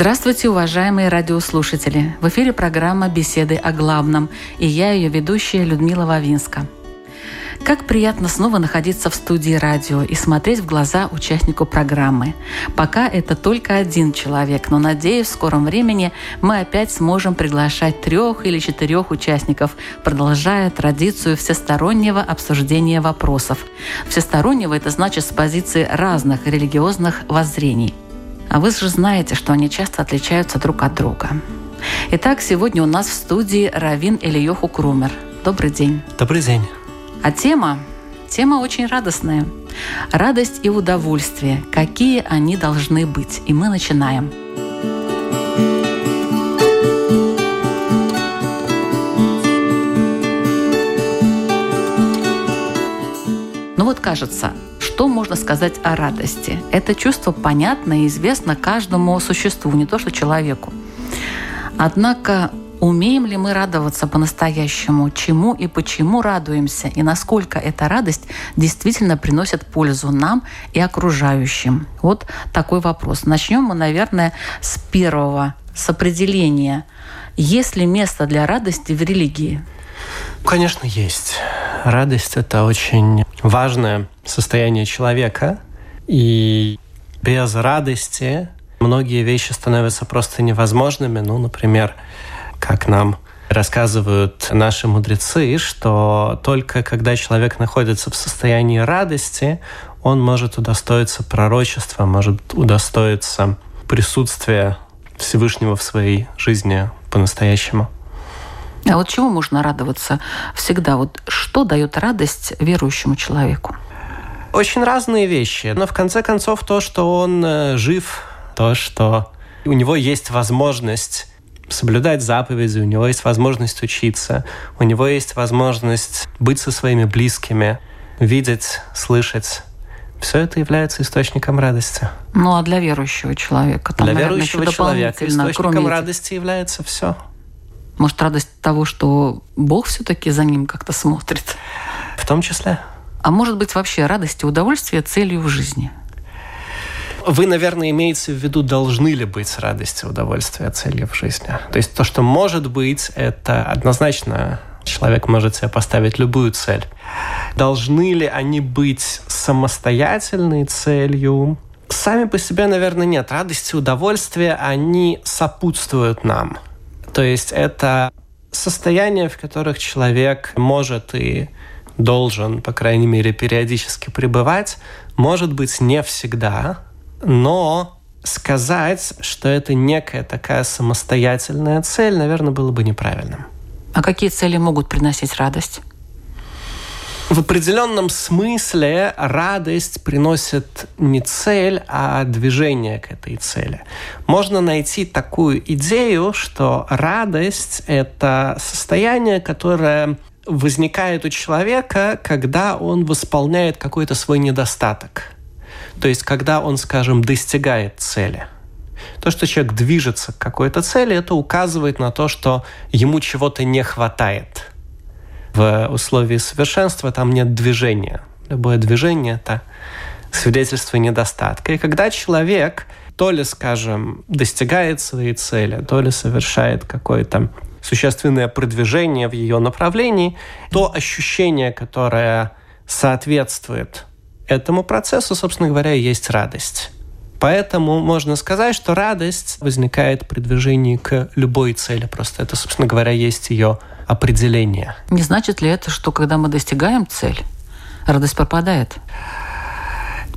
Здравствуйте, уважаемые радиослушатели! В эфире программа «Беседы о главном» и я, ее ведущая Людмила Вавинска. Как приятно снова находиться в студии радио и смотреть в глаза участнику программы. Пока это только один человек, но надеюсь, в скором времени мы опять сможем приглашать трех или четырех участников, продолжая традицию всестороннего обсуждения вопросов. Всестороннего – это значит с позиции разных религиозных воззрений – а вы же знаете, что они часто отличаются друг от друга. Итак, сегодня у нас в студии Равин Ильёху Крумер. Добрый день. Добрый день. А тема? Тема очень радостная. Радость и удовольствие. Какие они должны быть? И мы начинаем. Ну вот кажется, что можно сказать о радости? Это чувство понятно и известно каждому существу, не то что человеку. Однако умеем ли мы радоваться по-настоящему, чему и почему радуемся, и насколько эта радость действительно приносит пользу нам и окружающим? Вот такой вопрос. Начнем мы, наверное, с первого, с определения. Есть ли место для радости в религии? Конечно, есть. Радость – это очень важное состояние человека, и без радости многие вещи становятся просто невозможными. Ну, например, как нам рассказывают наши мудрецы, что только когда человек находится в состоянии радости, он может удостоиться пророчества, может удостоиться присутствия Всевышнего в своей жизни по-настоящему. А вот чего можно радоваться всегда? Вот что дает радость верующему человеку? Очень разные вещи. Но в конце концов то, что он э, жив, то, что у него есть возможность соблюдать заповеди, у него есть возможность учиться, у него есть возможность быть со своими близкими, видеть, слышать. Все это является источником радости. Ну а для верующего человека? Там, для наверное, верующего человека источником радости является все. Может, радость того, что Бог все-таки за ним как-то смотрит? В том числе. А может быть вообще радость и удовольствие целью в жизни? Вы, наверное, имеете в виду, должны ли быть радость и удовольствие целью в жизни. То есть то, что может быть, это однозначно человек может себе поставить любую цель. Должны ли они быть самостоятельной целью? Сами по себе, наверное, нет. Радость и удовольствие, они сопутствуют нам – то есть это состояние, в которых человек может и должен, по крайней мере, периодически пребывать, может быть не всегда, но сказать, что это некая такая самостоятельная цель, наверное, было бы неправильным. А какие цели могут приносить радость? В определенном смысле радость приносит не цель, а движение к этой цели. Можно найти такую идею, что радость – это состояние, которое возникает у человека, когда он восполняет какой-то свой недостаток. То есть, когда он, скажем, достигает цели. То, что человек движется к какой-то цели, это указывает на то, что ему чего-то не хватает – в условии совершенства там нет движения. Любое движение – это свидетельство недостатка. И когда человек то ли, скажем, достигает своей цели, то ли совершает какое-то существенное продвижение в ее направлении, то ощущение, которое соответствует этому процессу, собственно говоря, есть радость. Поэтому можно сказать, что радость возникает при движении к любой цели. Просто это, собственно говоря, есть ее определение. Не значит ли это, что когда мы достигаем цель, радость пропадает?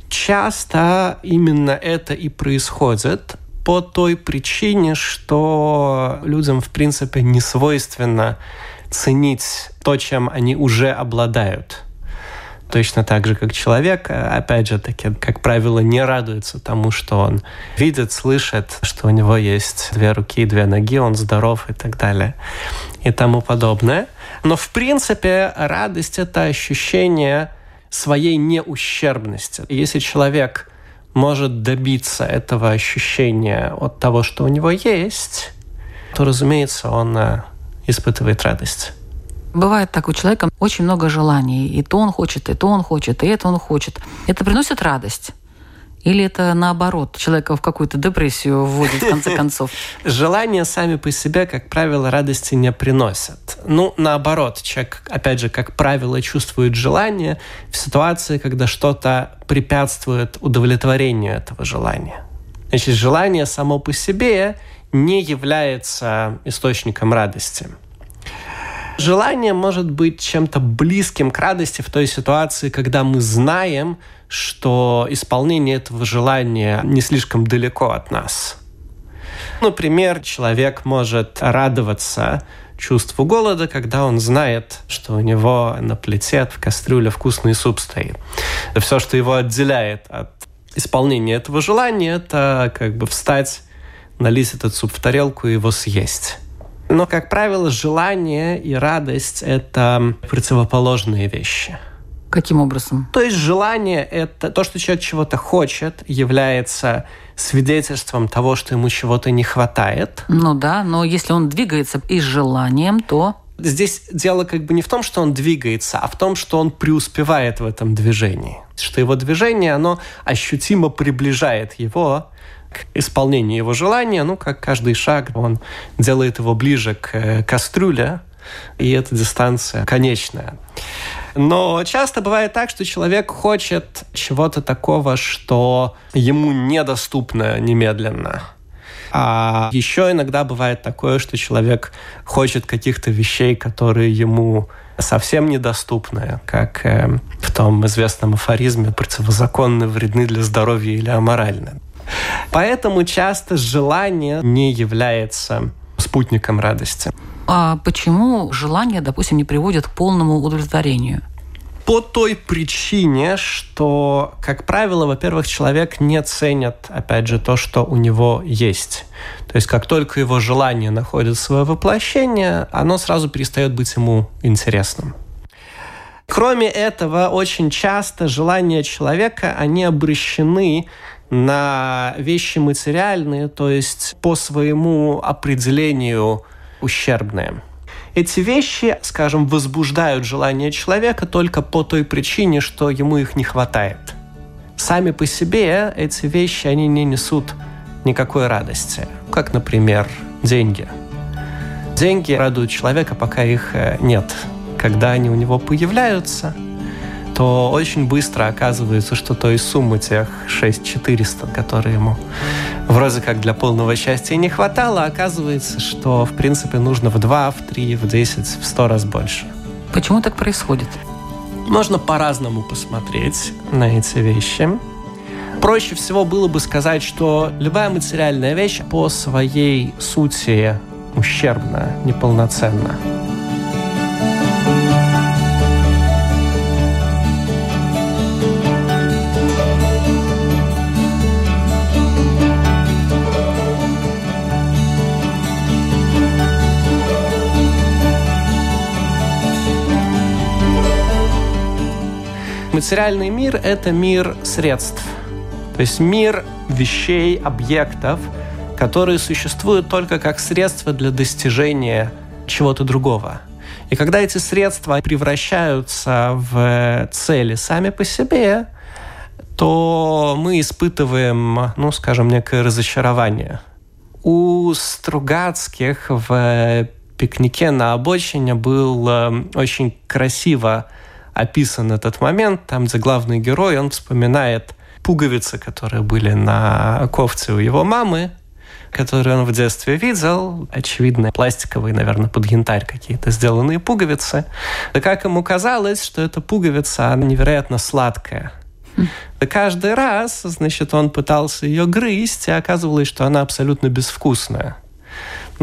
Часто именно это и происходит по той причине, что людям, в принципе, не свойственно ценить то, чем они уже обладают. Точно так же, как человек, опять же таки, как правило, не радуется тому, что он видит, слышит, что у него есть две руки, две ноги, он здоров и так далее и тому подобное. Но, в принципе, радость – это ощущение своей неущербности. Если человек может добиться этого ощущения от того, что у него есть, то, разумеется, он э, испытывает радость. Бывает так, у человека очень много желаний. И то он хочет, и то он хочет, и это он хочет. Это приносит радость. Или это наоборот, человека в какую-то депрессию вводит в конце концов? Желания сами по себе, как правило, радости не приносят. Ну, наоборот, человек, опять же, как правило, чувствует желание в ситуации, когда что-то препятствует удовлетворению этого желания. Значит, желание само по себе не является источником радости. Желание может быть чем-то близким к радости в той ситуации, когда мы знаем, что исполнение этого желания не слишком далеко от нас. Например, человек может радоваться чувству голода, когда он знает, что у него на плите в кастрюле вкусный суп стоит. Все, что его отделяет от исполнения этого желания, это как бы встать, налить этот суп в тарелку и его съесть. Но, как правило, желание и радость – это противоположные вещи – Каким образом? То есть желание – это то, что человек чего-то хочет, является свидетельством того, что ему чего-то не хватает. Ну да, но если он двигается и с желанием, то... Здесь дело как бы не в том, что он двигается, а в том, что он преуспевает в этом движении. Что его движение, оно ощутимо приближает его к исполнению его желания, ну, как каждый шаг, он делает его ближе к э, кастрюле, и эта дистанция конечная. Но часто бывает так, что человек хочет чего-то такого, что ему недоступно немедленно. А еще иногда бывает такое, что человек хочет каких-то вещей, которые ему совсем недоступны, как э, в том известном афоризме «противозаконны, вредны для здоровья или аморальны». Поэтому часто желание не является спутником радости. А почему желание, допустим, не приводит к полному удовлетворению? По той причине, что, как правило, во-первых, человек не ценит, опять же, то, что у него есть. То есть, как только его желание находит свое воплощение, оно сразу перестает быть ему интересным. Кроме этого, очень часто желания человека, они обращены на вещи материальные, то есть по своему определению ущербные. Эти вещи, скажем, возбуждают желание человека только по той причине, что ему их не хватает. Сами по себе эти вещи, они не несут никакой радости. Как, например, деньги. Деньги радуют человека, пока их э, нет. Когда они у него появляются – то очень быстро оказывается, что той суммы тех 6400, которые ему вроде как для полного счастья не хватало, оказывается, что в принципе нужно в 2, в 3, в 10, в 100 раз больше. Почему так происходит? Можно по-разному посмотреть на эти вещи. Проще всего было бы сказать, что любая материальная вещь по своей сути ущербна, неполноценна. Материальный мир – это мир средств. То есть мир вещей, объектов, которые существуют только как средства для достижения чего-то другого. И когда эти средства превращаются в цели сами по себе, то мы испытываем, ну, скажем, некое разочарование. У Стругацких в пикнике на обочине был э, очень красиво описан этот момент, там, где главный герой, он вспоминает пуговицы, которые были на кофте у его мамы, которые он в детстве видел, очевидно, пластиковые, наверное, под янтарь какие-то сделанные пуговицы. И как ему казалось, что эта пуговица она невероятно сладкая. И каждый раз, значит, он пытался ее грызть, и оказывалось, что она абсолютно безвкусная.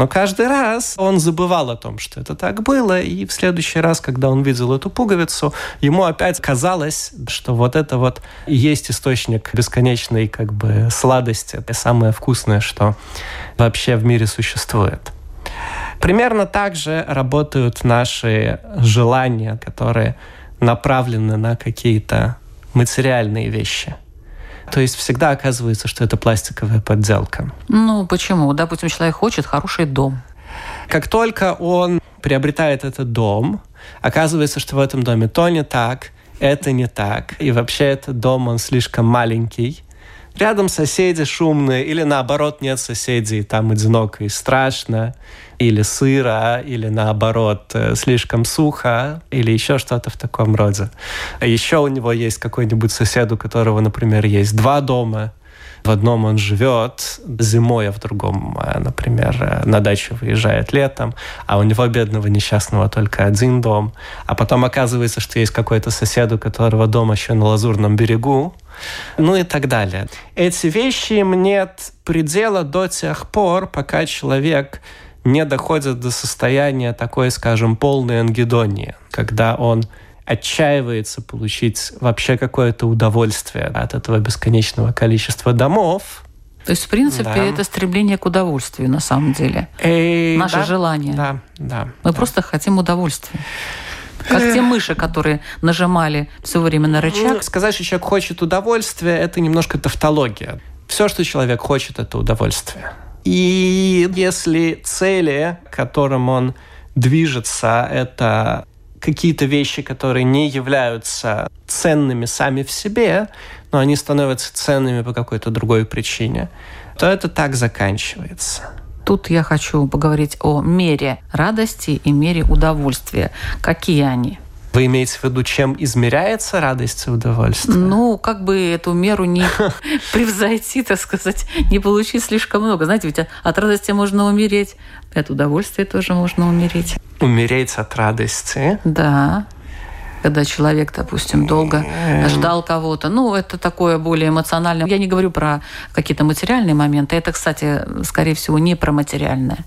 Но каждый раз он забывал о том, что это так было, и в следующий раз, когда он видел эту пуговицу, ему опять казалось, что вот это вот и есть источник бесконечной как бы сладости, это самое вкусное, что вообще в мире существует. Примерно так же работают наши желания, которые направлены на какие-то материальные вещи. То есть всегда оказывается, что это пластиковая подделка. Ну, почему? Допустим, человек хочет хороший дом. Как только он приобретает этот дом, оказывается, что в этом доме то не так, это не так, и вообще этот дом, он слишком маленький, рядом соседи шумные, или наоборот нет соседей, там одиноко и страшно, или сыро, или наоборот э, слишком сухо, или еще что-то в таком роде. А еще у него есть какой-нибудь сосед, у которого, например, есть два дома, в одном он живет зимой, а в другом, э, например, э, на дачу выезжает летом, а у него, бедного несчастного, только один дом. А потом оказывается, что есть какой-то сосед, у которого дом еще на Лазурном берегу, ну и так далее. Эти вещи им нет предела до тех пор, пока человек не доходит до состояния такой, скажем, полной ангидонии, когда он отчаивается получить вообще какое-то удовольствие от этого бесконечного количества домов. То есть, в принципе, да. это стремление к удовольствию на самом деле. Эй, Наше да, желание. Да, да. Мы да. просто хотим удовольствия. Как те мыши, которые нажимали все время на рычаг. Ну, сказать, что человек хочет удовольствия, это немножко тавтология. Все, что человек хочет, это удовольствие. И если цели, к которым он движется, это какие-то вещи, которые не являются ценными сами в себе, но они становятся ценными по какой-то другой причине, то это так заканчивается. Тут я хочу поговорить о мере радости и мере удовольствия. Какие они? Вы имеете в виду, чем измеряется радость и удовольствие? Ну, как бы эту меру не превзойти, так сказать, не получить слишком много. Знаете, ведь от радости можно умереть, от удовольствия тоже можно умереть. Умереть от радости? Да когда человек, допустим, долго ждал кого-то. Ну, это такое более эмоциональное. Я не говорю про какие-то материальные моменты. Это, кстати, скорее всего, не про материальное.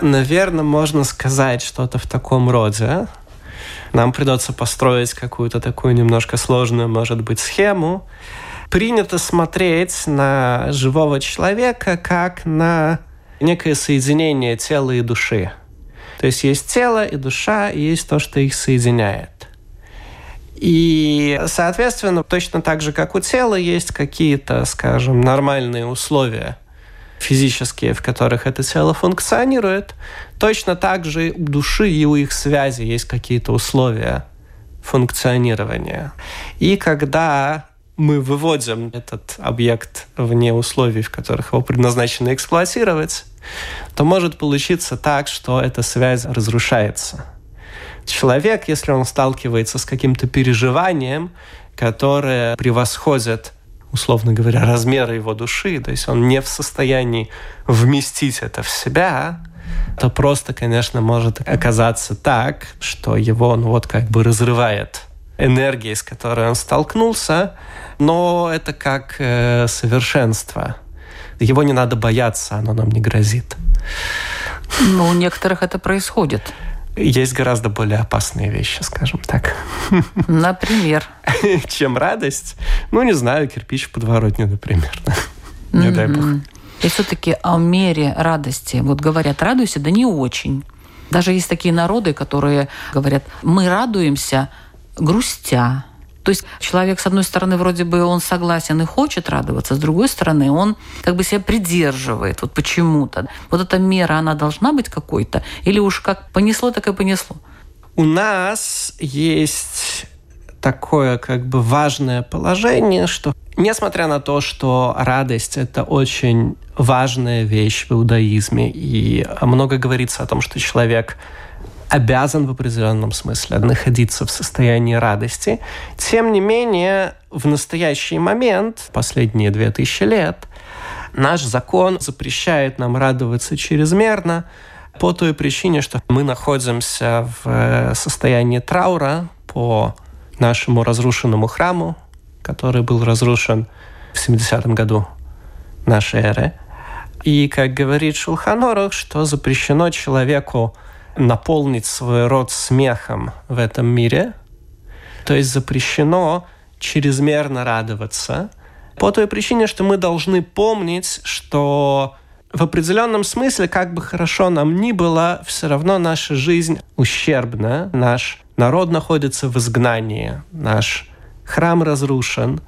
Наверное, можно сказать что-то в таком роде нам придется построить какую-то такую немножко сложную, может быть, схему. Принято смотреть на живого человека как на некое соединение тела и души. То есть есть тело и душа, и есть то, что их соединяет. И, соответственно, точно так же, как у тела, есть какие-то, скажем, нормальные условия физические, в которых это тело функционирует, точно так же у души и у их связи есть какие-то условия функционирования. И когда мы выводим этот объект вне условий, в которых его предназначено эксплуатировать, то может получиться так, что эта связь разрушается. Человек, если он сталкивается с каким-то переживанием, которое превосходит условно говоря, размера его души, то есть он не в состоянии вместить это в себя, то просто, конечно, может оказаться так, что его ну, вот как бы разрывает энергия, с которой он столкнулся, но это как э, совершенство. Его не надо бояться, оно нам не грозит. Ну, у некоторых это происходит. Есть гораздо более опасные вещи, скажем так. Например? Чем радость. Ну, не знаю, кирпич в подворотне, например. Не дай бог. И все-таки о мере радости. Вот говорят, радуйся, да не очень. Даже есть такие народы, которые говорят, мы радуемся, грустя. То есть человек, с одной стороны, вроде бы он согласен и хочет радоваться, с другой стороны, он как бы себя придерживает вот почему-то. Вот эта мера, она должна быть какой-то? Или уж как понесло, так и понесло? У нас есть такое как бы важное положение, что несмотря на то, что радость – это очень важная вещь в иудаизме, и много говорится о том, что человек обязан в определенном смысле находиться в состоянии радости. Тем не менее, в настоящий момент, последние две тысячи лет, наш закон запрещает нам радоваться чрезмерно по той причине, что мы находимся в э, состоянии траура по нашему разрушенному храму, который был разрушен в 70-м году нашей эры. И, как говорит Шулханорух, что запрещено человеку наполнить свой рот смехом в этом мире, то есть запрещено чрезмерно радоваться, по той причине, что мы должны помнить, что в определенном смысле, как бы хорошо нам ни было, все равно наша жизнь ущербна, наш народ находится в изгнании, наш храм разрушен,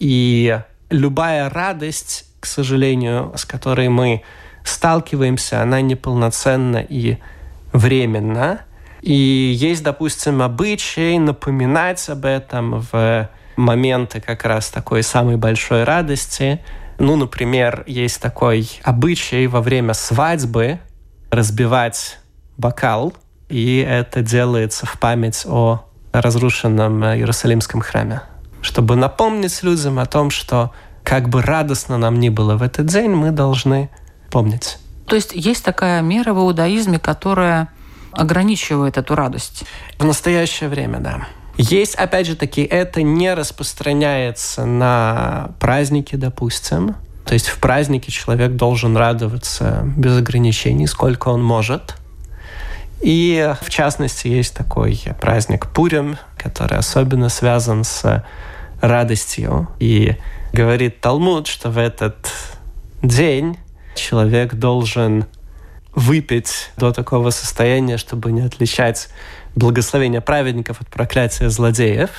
и любая радость, к сожалению, с которой мы сталкиваемся, она неполноценна и временна. И есть, допустим, обычай напоминать об этом в моменты как раз такой самой большой радости. Ну, например, есть такой обычай во время свадьбы разбивать бокал, и это делается в память о разрушенном Иерусалимском храме, чтобы напомнить людям о том, что как бы радостно нам ни было в этот день, мы должны помнить. То есть есть такая мера в иудаизме, которая ограничивает эту радость? В настоящее время, да. Есть, опять же таки, это не распространяется на праздники, допустим. То есть в празднике человек должен радоваться без ограничений, сколько он может. И в частности есть такой праздник Пурим, который особенно связан с радостью. И говорит Талмуд, что в этот день человек должен выпить до такого состояния, чтобы не отличать благословение праведников от проклятия злодеев,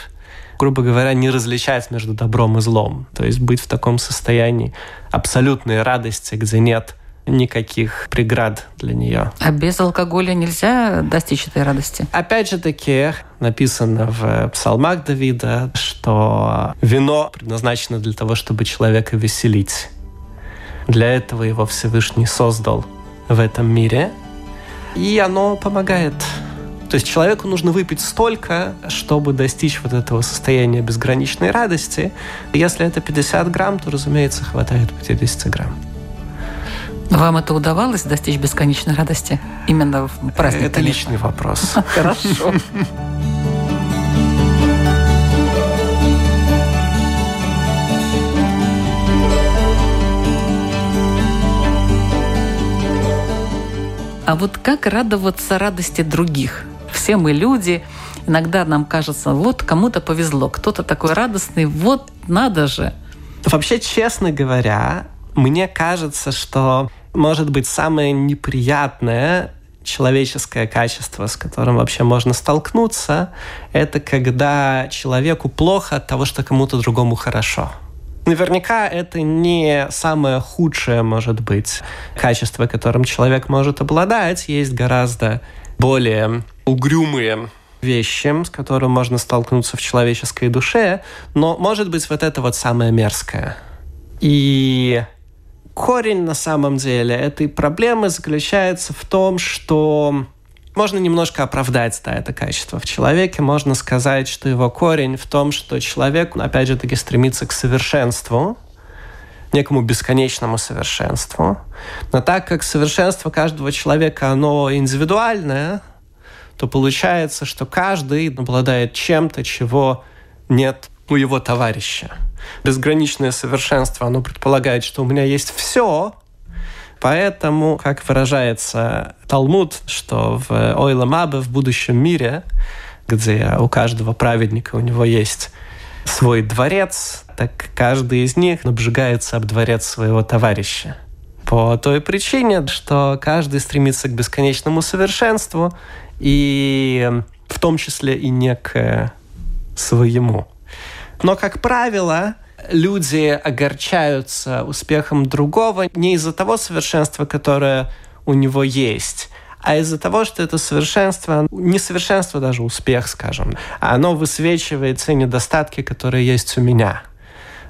грубо говоря, не различать между добром и злом. То есть быть в таком состоянии абсолютной радости, где нет никаких преград для нее. А без алкоголя нельзя достичь этой радости? Опять же таки, написано в псалмах Давида, что вино предназначено для того, чтобы человека веселить. Для этого его Всевышний создал в этом мире, и оно помогает то есть человеку нужно выпить столько, чтобы достичь вот этого состояния безграничной радости. Если это 50 грамм, то, разумеется, хватает 50 грамм. Вам это удавалось достичь бесконечной радости именно в праздник? Это личный вопрос. Хорошо. А вот как радоваться радости других? все мы люди. Иногда нам кажется, вот кому-то повезло, кто-то такой радостный, вот надо же. Вообще, честно говоря, мне кажется, что может быть самое неприятное человеческое качество, с которым вообще можно столкнуться, это когда человеку плохо от того, что кому-то другому хорошо. Наверняка это не самое худшее, может быть, качество, которым человек может обладать. Есть гораздо более угрюмые вещи, с которым можно столкнуться в человеческой душе, но, может быть, вот это вот самое мерзкое. И корень на самом деле этой проблемы заключается в том, что можно немножко оправдать да, это качество в человеке. Можно сказать, что его корень в том, что человек, опять же таки, стремится к совершенству, некому бесконечному совершенству. Но так как совершенство каждого человека, оно индивидуальное, то получается, что каждый обладает чем-то, чего нет у его товарища. Безграничное совершенство, оно предполагает, что у меня есть все, Поэтому, как выражается Талмуд, что в Ойла Мабе, в будущем мире, где у каждого праведника у него есть свой дворец, так каждый из них обжигается об дворец своего товарища. По той причине, что каждый стремится к бесконечному совершенству, и в том числе и не к своему. Но, как правило, люди огорчаются успехом другого не из-за того совершенства, которое у него есть, а из-за того, что это совершенство, несовершенство даже успех, скажем, оно высвечивает те недостатки, которые есть у меня.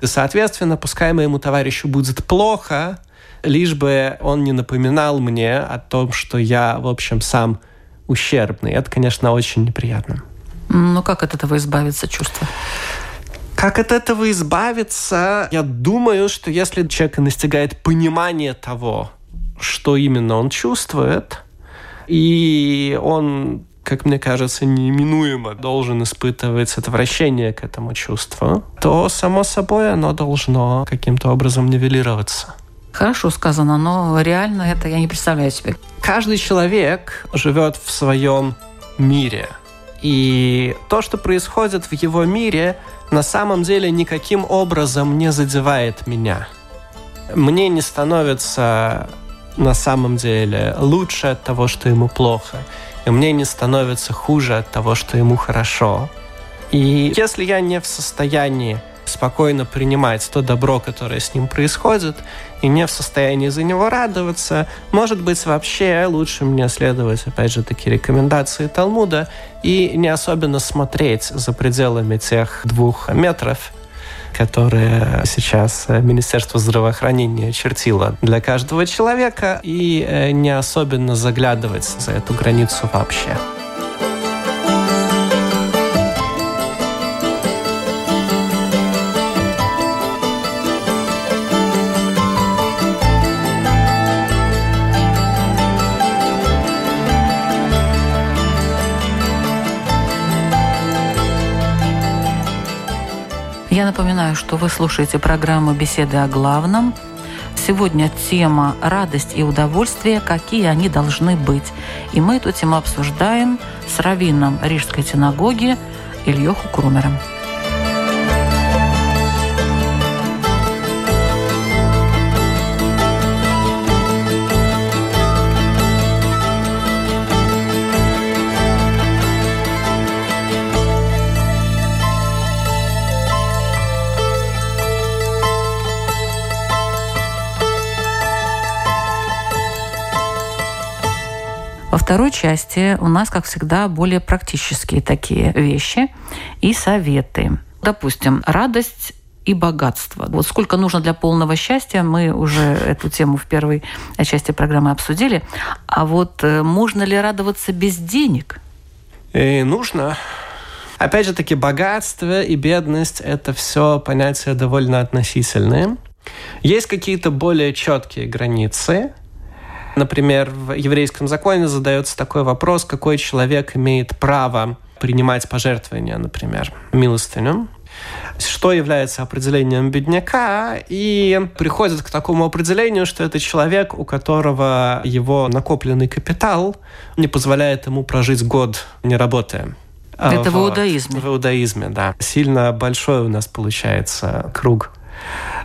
И, соответственно, пускай моему товарищу будет плохо, лишь бы он не напоминал мне о том, что я, в общем, сам ущербный. Это, конечно, очень неприятно. Ну, как от этого избавиться чувство? Как от этого избавиться? Я думаю, что если человек настигает понимание того, что именно он чувствует, и он, как мне кажется, неименуемо должен испытывать отвращение к этому чувству, то, само собой, оно должно каким-то образом нивелироваться. Хорошо сказано, но реально это я не представляю себе. Каждый человек живет в своем мире. И то, что происходит в его мире, на самом деле никаким образом не задевает меня. Мне не становится на самом деле лучше от того, что ему плохо. И мне не становится хуже от того, что ему хорошо. И если я не в состоянии спокойно принимать то добро, которое с ним происходит, и не в состоянии за него радоваться, может быть, вообще лучше мне следовать, опять же, такие рекомендации Талмуда и не особенно смотреть за пределами тех двух метров, которые сейчас Министерство здравоохранения чертило для каждого человека, и э, не особенно заглядывать за эту границу вообще. Я напоминаю, что вы слушаете программу «Беседы о главном». Сегодня тема «Радость и удовольствие. Какие они должны быть?». И мы эту тему обсуждаем с раввином Рижской синагоги Ильёху Крумером. Второй части у нас, как всегда, более практические такие вещи и советы. Допустим, радость и богатство. Вот сколько нужно для полного счастья, мы уже эту тему в первой части программы обсудили. А вот э, можно ли радоваться без денег? И нужно. Опять же таки, богатство и бедность – это все понятия довольно относительные. Есть какие-то более четкие границы, Например, в еврейском законе задается такой вопрос, какой человек имеет право принимать пожертвования, например, милостыню что является определением бедняка, и приходит к такому определению, что это человек, у которого его накопленный капитал не позволяет ему прожить год, не работая. Это вот. в иудаизме. В иудаизме, да. Сильно большой у нас получается круг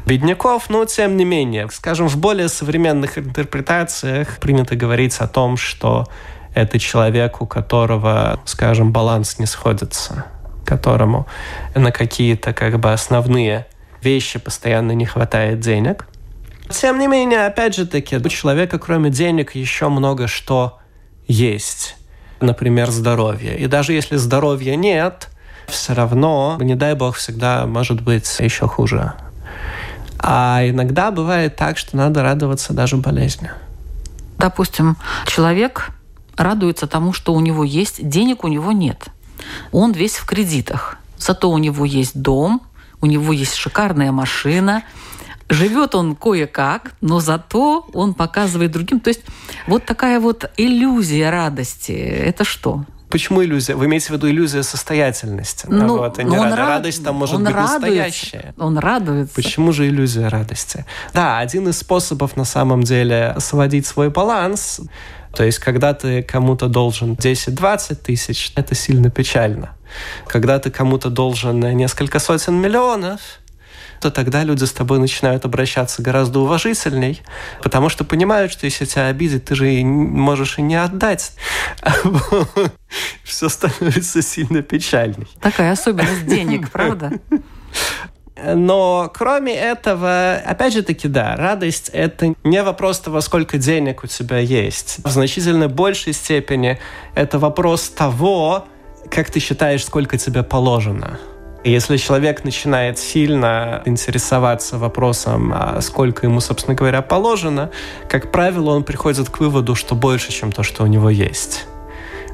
бедняков, но тем не менее, скажем, в более современных интерпретациях принято говорить о том, что это человек, у которого, скажем, баланс не сходится, которому на какие-то как бы основные вещи постоянно не хватает денег. Тем не менее, опять же таки, у человека кроме денег еще много что есть. Например, здоровье. И даже если здоровья нет, все равно, не дай бог, всегда может быть еще хуже. А иногда бывает так, что надо радоваться даже болезни. Допустим, человек радуется тому, что у него есть, денег у него нет. Он весь в кредитах. Зато у него есть дом, у него есть шикарная машина, живет он кое-как, но зато он показывает другим. То есть вот такая вот иллюзия радости. Это что? Почему иллюзия? Вы имеете в виду иллюзия состоятельности? Ну, вот, а не он рад... Радость там может он быть радуется, настоящая. Он радуется. Почему же иллюзия радости? Да, один из способов на самом деле сводить свой баланс то есть, когда ты кому-то должен 10-20 тысяч, это сильно печально. Когда ты кому-то должен несколько сотен миллионов, то тогда люди с тобой начинают обращаться гораздо уважительней, потому что понимают, что если тебя обидеть, ты же можешь и не отдать. Все становится сильно печальней. Такая особенность денег, правда? Но кроме этого, опять же таки, да, радость – это не вопрос того, сколько денег у тебя есть. В значительно большей степени это вопрос того, как ты считаешь, сколько тебе положено. Если человек начинает сильно интересоваться вопросом, а сколько ему, собственно говоря, положено, как правило, он приходит к выводу, что больше, чем то, что у него есть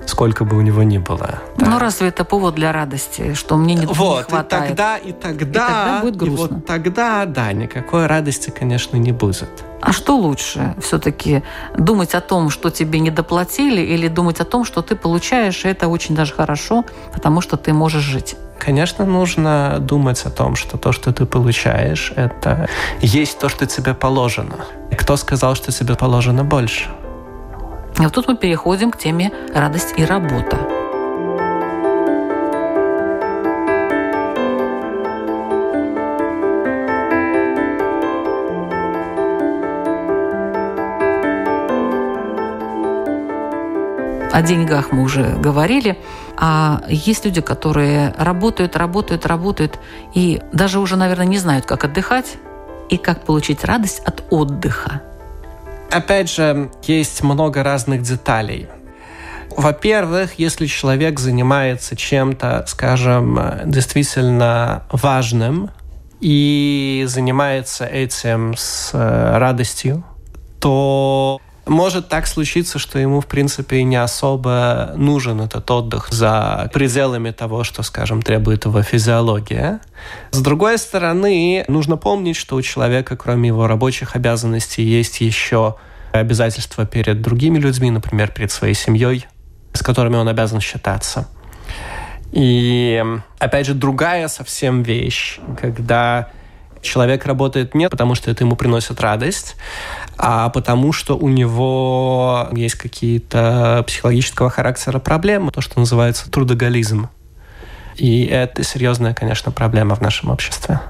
сколько бы у него ни было. Да. Ну, разве это повод для радости, что мне не, вот, не хватает? И тогда, и тогда, и тогда будет грустно. И вот тогда, да, никакой радости, конечно, не будет. А что лучше все-таки? Думать о том, что тебе не доплатили, или думать о том, что ты получаешь, и это очень даже хорошо, потому что ты можешь жить? Конечно, нужно думать о том, что то, что ты получаешь, это есть то, что тебе положено. Кто сказал, что тебе положено больше? И вот тут мы переходим к теме радость и работа. О деньгах мы уже говорили. А есть люди, которые работают, работают, работают, и даже уже, наверное, не знают, как отдыхать и как получить радость от отдыха. Опять же, есть много разных деталей. Во-первых, если человек занимается чем-то, скажем, действительно важным и занимается этим с э, радостью, то может так случиться, что ему, в принципе, не особо нужен этот отдых за пределами того, что, скажем, требует его физиология. С другой стороны, нужно помнить, что у человека, кроме его рабочих обязанностей, есть еще обязательства перед другими людьми, например, перед своей семьей, с которыми он обязан считаться. И, опять же, другая совсем вещь, когда человек работает не потому, что это ему приносит радость, а потому что у него есть какие-то психологического характера проблемы, то, что называется трудоголизм. И это серьезная, конечно, проблема в нашем обществе.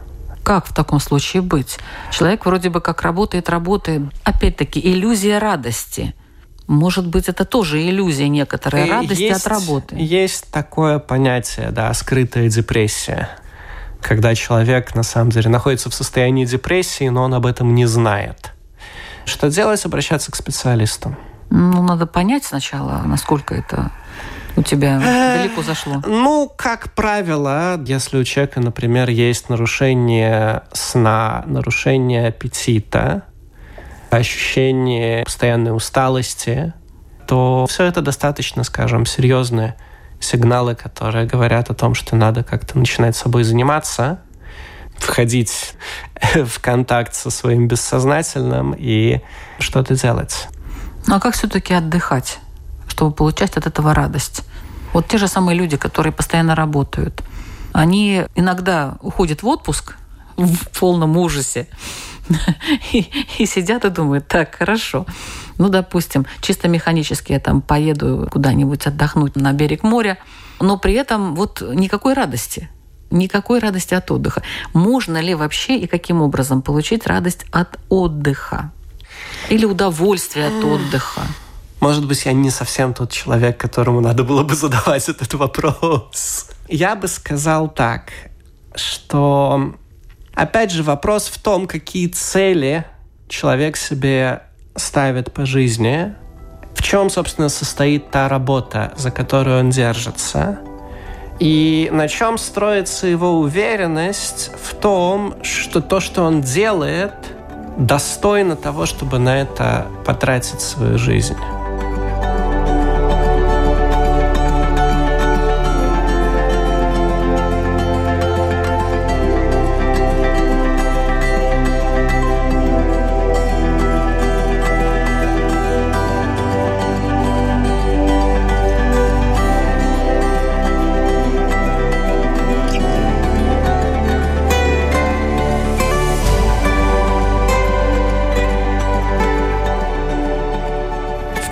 Как в таком случае быть? Человек вроде бы как работает, работает. Опять-таки, иллюзия радости. Может быть, это тоже иллюзия некоторая И радости есть, от работы. Есть такое понятие, да, скрытая депрессия. Когда человек, на самом деле, находится в состоянии депрессии, но он об этом не знает. Что делать? Обращаться к специалистам. Ну, надо понять сначала, насколько это у тебя э, далеко зашло? Ну, как правило, если у человека, например, есть нарушение сна, нарушение аппетита, ощущение постоянной усталости, то все это достаточно, скажем, серьезные сигналы, которые говорят о том, что надо как-то начинать собой заниматься входить в контакт со своим бессознательным и что-то делать. Ну а как все-таки отдыхать, чтобы получать от этого радость? Вот те же самые люди, которые постоянно работают, они иногда уходят в отпуск в полном ужасе и, и сидят и думают, так, хорошо, ну, допустим, чисто механически я там поеду куда-нибудь отдохнуть на берег моря, но при этом вот никакой радости – никакой радости от отдыха. Можно ли вообще и каким образом получить радость от отдыха? Или удовольствие от отдыха? Может быть, я не совсем тот человек, которому надо было бы задавать этот вопрос. Я бы сказал так, что, опять же, вопрос в том, какие цели человек себе ставит по жизни, в чем, собственно, состоит та работа, за которую он держится – и на чем строится его уверенность в том, что то, что он делает, достойно того, чтобы на это потратить свою жизнь.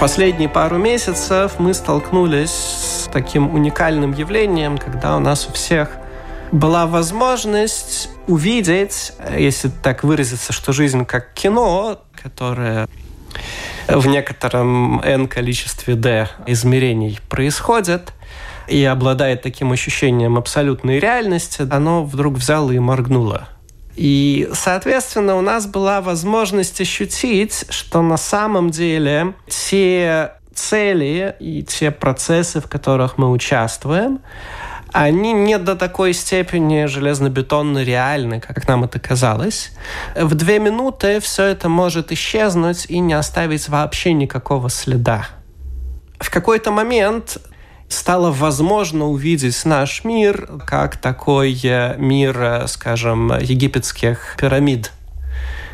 Последние пару месяцев мы столкнулись с таким уникальным явлением, когда у нас у всех была возможность увидеть, если так выразиться, что жизнь как кино, которое в некотором n количестве d измерений происходит и обладает таким ощущением абсолютной реальности, оно вдруг взяло и моргнуло и, соответственно, у нас была возможность ощутить, что на самом деле те цели и те процессы, в которых мы участвуем, они не до такой степени железнобетонно реальны, как нам это казалось. В две минуты все это может исчезнуть и не оставить вообще никакого следа. В какой-то момент стало возможно увидеть наш мир как такой э, мир, э, скажем, египетских пирамид,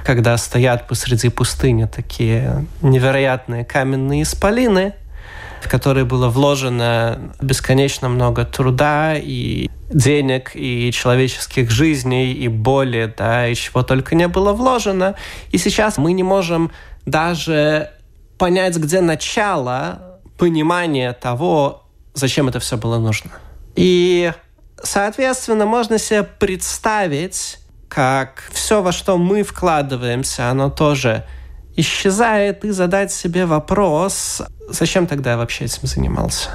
когда стоят посреди пустыни такие невероятные каменные исполины, в которые было вложено бесконечно много труда и денег, и человеческих жизней, и боли, да, и чего только не было вложено. И сейчас мы не можем даже понять, где начало понимания того, зачем это все было нужно. И, соответственно, можно себе представить, как все, во что мы вкладываемся, оно тоже исчезает, и задать себе вопрос, зачем тогда я вообще этим занимался?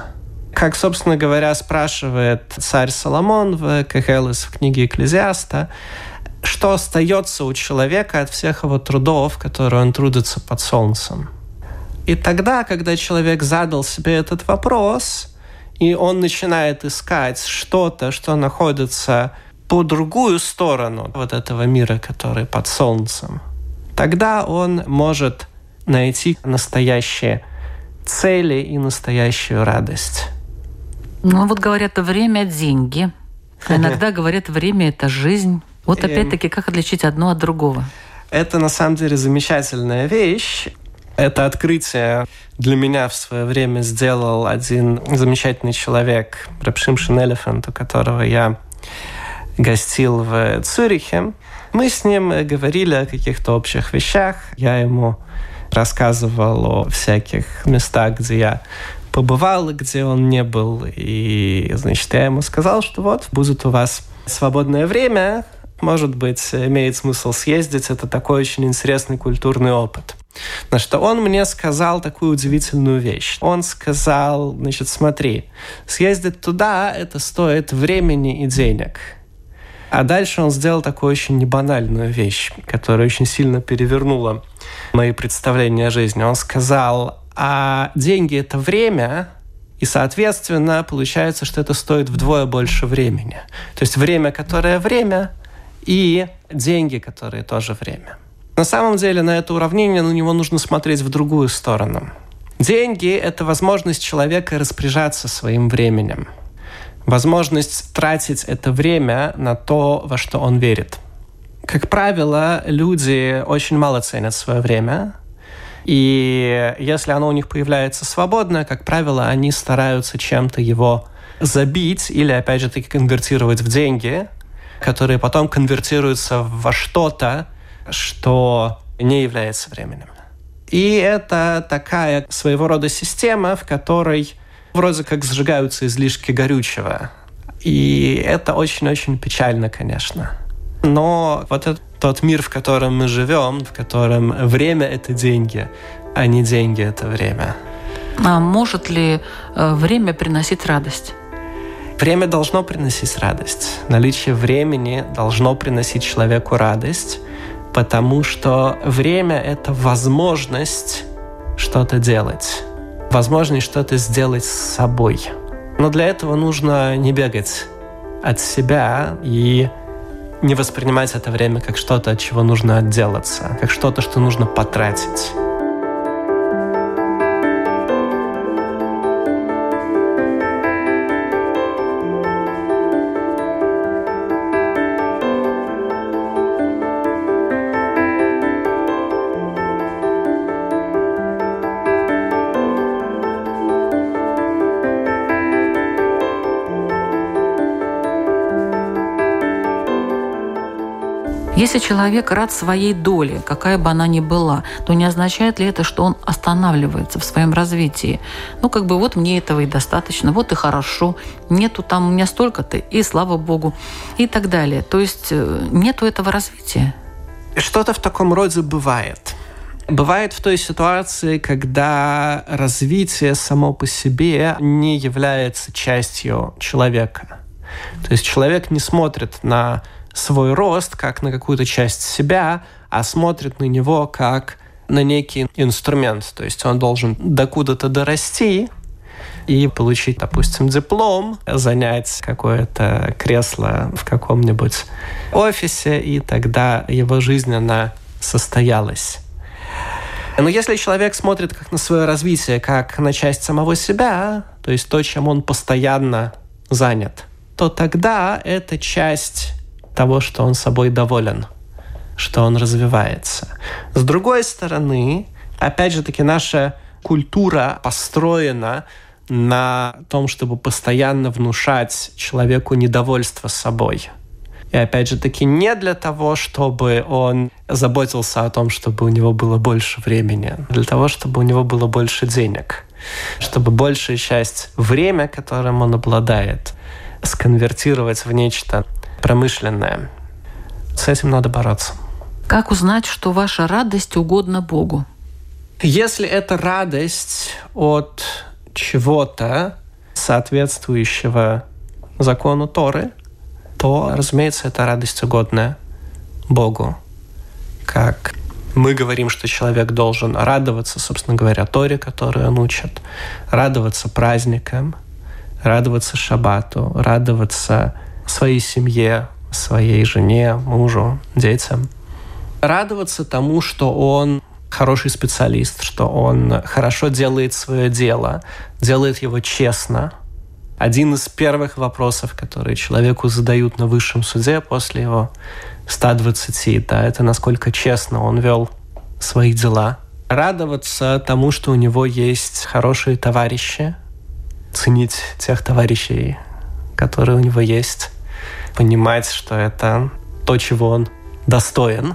Как, собственно говоря, спрашивает царь Соломон в Кахелес в книге Экклезиаста, что остается у человека от всех его трудов, которые он трудится под солнцем. И тогда, когда человек задал себе этот вопрос, и он начинает искать что-то, что находится по другую сторону вот этого мира, который под солнцем, тогда он может найти настоящие цели и настоящую радость. Ну вот говорят, время – деньги. А иногда говорят, время – это жизнь. Вот опять-таки, как отличить одно от другого? Это на самом деле замечательная вещь. Это открытие для меня в свое время сделал один замечательный человек, Рапшимшин Элефант, у которого я гостил в Цюрихе. Мы с ним говорили о каких-то общих вещах. Я ему рассказывал о всяких местах, где я побывал, где он не был. И, значит, я ему сказал, что вот, будет у вас свободное время, может быть, имеет смысл съездить. Это такой очень интересный культурный опыт. На что он мне сказал такую удивительную вещь. Он сказал, значит, смотри, съездить туда, это стоит времени и денег. А дальше он сделал такую очень небанальную вещь, которая очень сильно перевернула мои представления о жизни. Он сказал, а деньги – это время, и, соответственно, получается, что это стоит вдвое больше времени. То есть время, которое время, и деньги, которые тоже время. На самом деле на это уравнение на него нужно смотреть в другую сторону. Деньги – это возможность человека распоряжаться своим временем. Возможность тратить это время на то, во что он верит. Как правило, люди очень мало ценят свое время, и если оно у них появляется свободное, как правило, они стараются чем-то его забить или, опять же таки, конвертировать в деньги, которые потом конвертируются во что-то, что не является временем. И это такая своего рода система, в которой вроде как сжигаются излишки горючего. И это очень-очень печально, конечно. Но вот этот тот мир, в котором мы живем, в котором время — это деньги, а не деньги — это время. А может ли э, время приносить радость? Время должно приносить радость. Наличие времени должно приносить человеку радость, потому что время — это возможность что-то делать, возможность что-то сделать с собой. Но для этого нужно не бегать от себя и не воспринимать это время как что-то, от чего нужно отделаться, как что-то, что нужно потратить. Если человек рад своей доле, какая бы она ни была, то не означает ли это, что он останавливается в своем развитии? Ну, как бы вот мне этого и достаточно, вот и хорошо, нету там у меня столько-то, и слава богу, и так далее. То есть э, нету этого развития. Что-то в таком роде бывает. Бывает в той ситуации, когда развитие само по себе не является частью человека. То есть человек не смотрит на свой рост как на какую-то часть себя, а смотрит на него как на некий инструмент. То есть он должен докуда-то дорасти и получить, допустим, диплом, занять какое-то кресло в каком-нибудь офисе, и тогда его жизнь, она состоялась. Но если человек смотрит как на свое развитие, как на часть самого себя, то есть то, чем он постоянно занят, то тогда эта часть того, что он собой доволен, что он развивается. С другой стороны, опять же таки, наше культура построена на том, чтобы постоянно внушать человеку недовольство собой. И опять же таки не для того, чтобы он заботился о том, чтобы у него было больше времени, а для того, чтобы у него было больше денег, чтобы большая часть время, которым он обладает, сконвертировать в нечто промышленное. С этим надо бороться. Как узнать, что ваша радость угодна Богу? Если это радость от чего-то, соответствующего закону Торы, то, разумеется, это радость угодная Богу. Как мы говорим, что человек должен радоваться, собственно говоря, Торе, которую он учит, радоваться праздникам, радоваться шабату, радоваться своей семье, своей жене, мужу, детям. Радоваться тому, что он хороший специалист, что он хорошо делает свое дело, делает его честно – один из первых вопросов, которые человеку задают на высшем суде после его 120, да, это насколько честно он вел свои дела. Радоваться тому, что у него есть хорошие товарищи, ценить тех товарищей, которые у него есть, понимать, что это то, чего он достоин.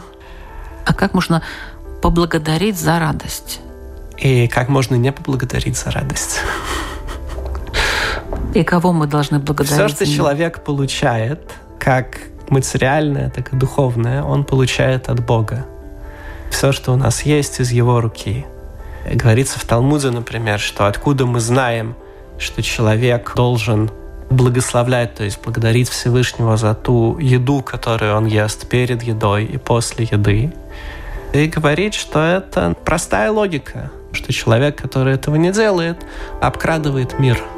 А как можно поблагодарить за радость? И как можно не поблагодарить за радость? И кого мы должны благодарить? Все, что человек получает, как материальное, так и духовное, он получает от Бога. Все, что у нас есть, из его руки. И говорится в Талмуде, например, что откуда мы знаем, что человек должен благословлять, то есть благодарить Всевышнего за ту еду, которую он ест перед едой и после еды. И говорить, что это простая логика, что человек, который этого не делает, обкрадывает мир –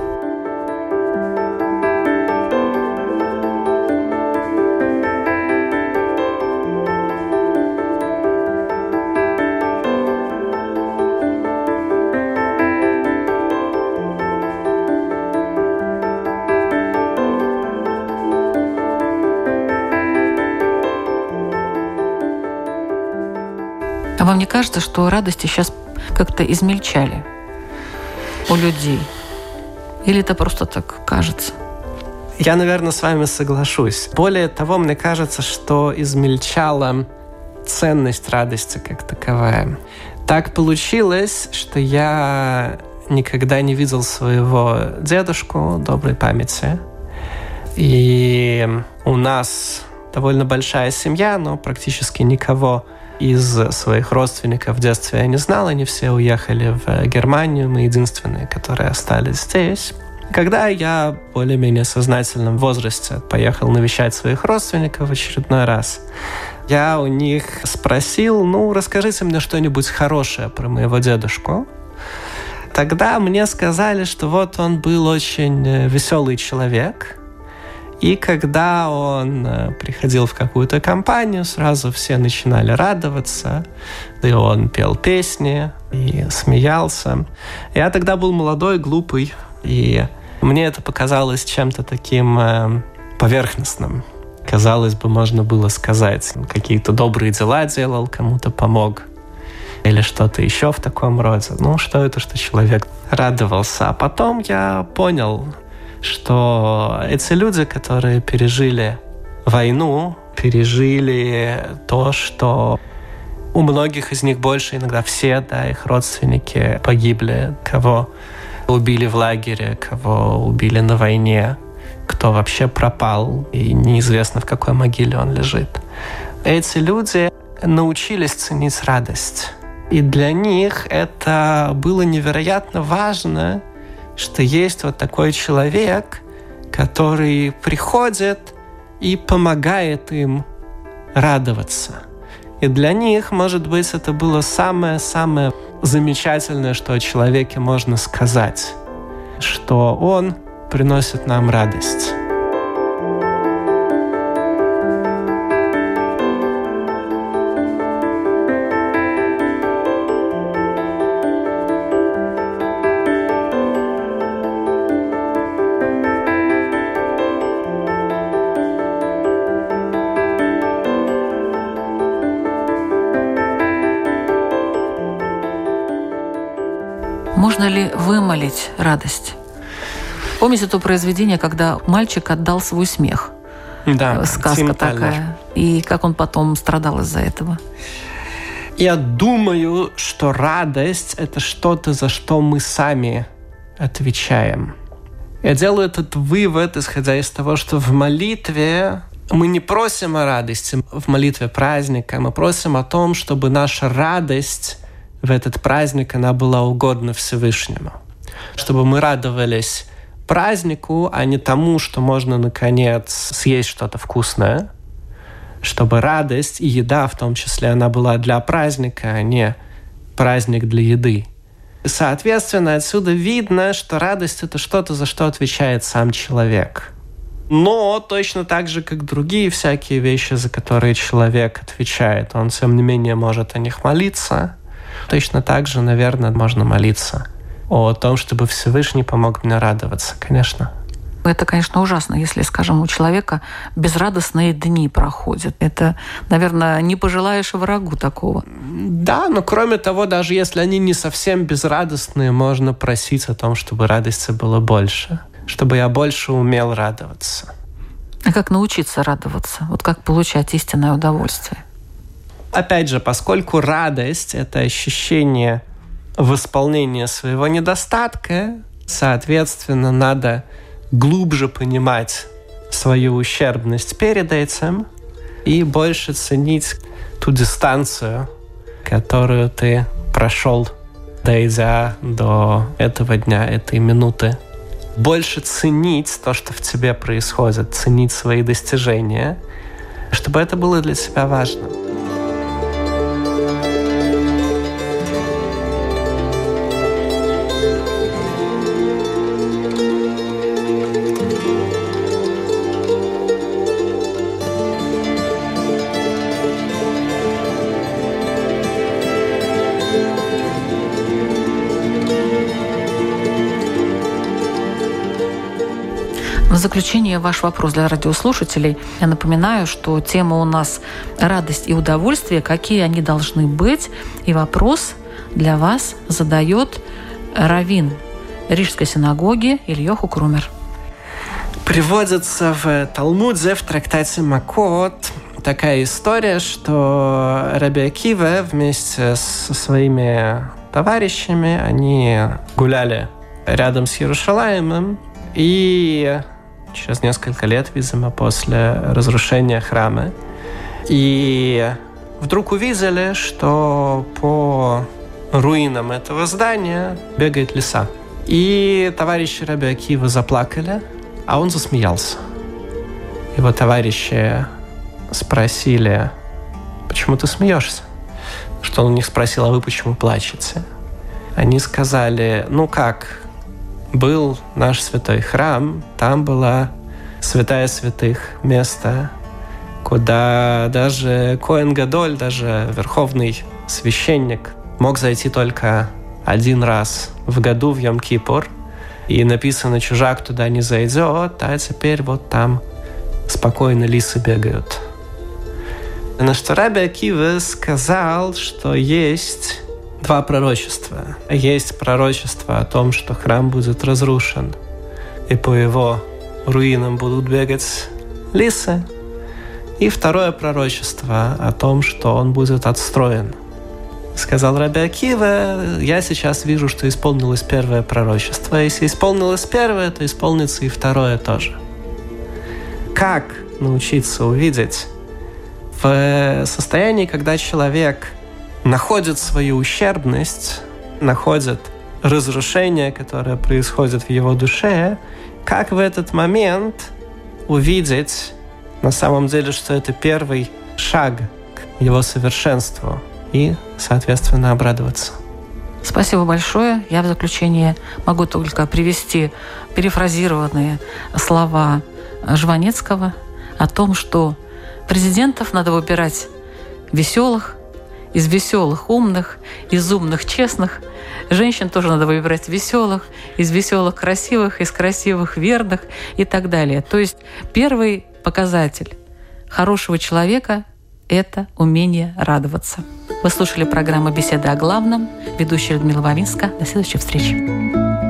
что радости сейчас как-то измельчали у людей? Или это просто так кажется? Я, наверное, с вами соглашусь. Более того, мне кажется, что измельчала ценность радости как таковая. Так получилось, что я никогда не видел своего дедушку доброй памяти. И у нас довольно большая семья, но практически никого из своих родственников в детстве я не знал, они все уехали в Германию, мы единственные, которые остались здесь. Когда я в более-менее сознательном возрасте поехал навещать своих родственников в очередной раз, я у них спросил, ну, расскажите мне что-нибудь хорошее про моего дедушку. Тогда мне сказали, что вот он был очень э, веселый человек, и когда он э, приходил в какую-то компанию, сразу все начинали радоваться, и он пел песни и смеялся. Я тогда был молодой, глупый, и мне это показалось чем-то таким э, поверхностным. Казалось бы, можно было сказать, какие-то добрые дела делал, кому-то помог или что-то еще в таком роде. Ну, что это, что человек радовался. А потом я понял, что эти люди, которые пережили войну, пережили то, что у многих из них больше, иногда все, да, их родственники погибли, кого убили в лагере, кого убили на войне, кто вообще пропал, и неизвестно, в какой могиле он лежит. Эти люди научились ценить радость. И для них это было невероятно важно, что есть вот такой человек, который приходит и помогает им радоваться. И для них, может быть, это было самое-самое замечательное, что о человеке можно сказать, что он приносит нам радость. Можно ли вымолить радость? Помните то произведение, когда мальчик отдал свой смех? Да, сказка такая. И как он потом страдал из-за этого? Я думаю, что радость – это что-то, за что мы сами отвечаем. Я делаю этот вывод, исходя из того, что в молитве мы не просим о радости в молитве праздника, мы просим о том, чтобы наша радость в этот праздник, она была угодна Всевышнему. Чтобы мы радовались празднику, а не тому, что можно, наконец, съесть что-то вкусное. Чтобы радость и еда, в том числе, она была для праздника, а не праздник для еды. Соответственно, отсюда видно, что радость – это что-то, за что отвечает сам человек. Но точно так же, как другие всякие вещи, за которые человек отвечает, он, тем не менее, может о них молиться. Точно так же, наверное, можно молиться о том, чтобы Всевышний помог мне радоваться, конечно. Это, конечно, ужасно, если, скажем, у человека безрадостные дни проходят. Это, наверное, не пожелаешь врагу такого. Да, но кроме того, даже если они не совсем безрадостные, можно просить о том, чтобы радости было больше, чтобы я больше умел радоваться. А как научиться радоваться? Вот как получать истинное удовольствие? Опять же, поскольку радость – это ощущение восполнения своего недостатка, соответственно, надо глубже понимать свою ущербность перед этим и больше ценить ту дистанцию, которую ты прошел, дойдя до этого дня, этой минуты. Больше ценить то, что в тебе происходит, ценить свои достижения, чтобы это было для тебя важно. Заключение ваш вопрос для радиослушателей. Я напоминаю, что тема у нас «Радость и удовольствие. Какие они должны быть?» И вопрос для вас задает Равин Рижской синагоги Ильёху Крумер. Приводится в Талмуде, в трактате Макот, такая история, что Раби Акива вместе со своими товарищами, они гуляли рядом с Иерушалаемом, и через несколько лет, видимо, после разрушения храма. И вдруг увидели, что по руинам этого здания бегает лиса. И товарищи Раби Акива заплакали, а он засмеялся. Его товарищи спросили, почему ты смеешься? Что он у них спросил, а вы почему плачете? Они сказали, ну как, был наш святой храм, там была святая святых, место, куда даже Коэн Гадоль, даже верховный священник, мог зайти только один раз в году в Йом-Кипур. И написано, чужак туда не зайдет, а теперь вот там спокойно лисы бегают. На что Раби Акива сказал, что есть два пророчества. Есть пророчество о том, что храм будет разрушен, и по его руинам будут бегать лисы. И второе пророчество о том, что он будет отстроен. Сказал Раби Акива, я сейчас вижу, что исполнилось первое пророчество. Если исполнилось первое, то исполнится и второе тоже. Как научиться увидеть в состоянии, когда человек находит свою ущербность, находит разрушение, которое происходит в его душе, как в этот момент увидеть на самом деле, что это первый шаг к его совершенству и, соответственно, обрадоваться. Спасибо большое. Я в заключение могу только привести перефразированные слова Жванецкого о том, что президентов надо выбирать веселых, из веселых умных, из умных честных. Женщин тоже надо выбирать веселых, из веселых красивых, из красивых верных и так далее. То есть первый показатель хорошего человека – это умение радоваться. Вы слушали программу «Беседа о главном». Ведущая Людмила Вавинска. До следующей встречи.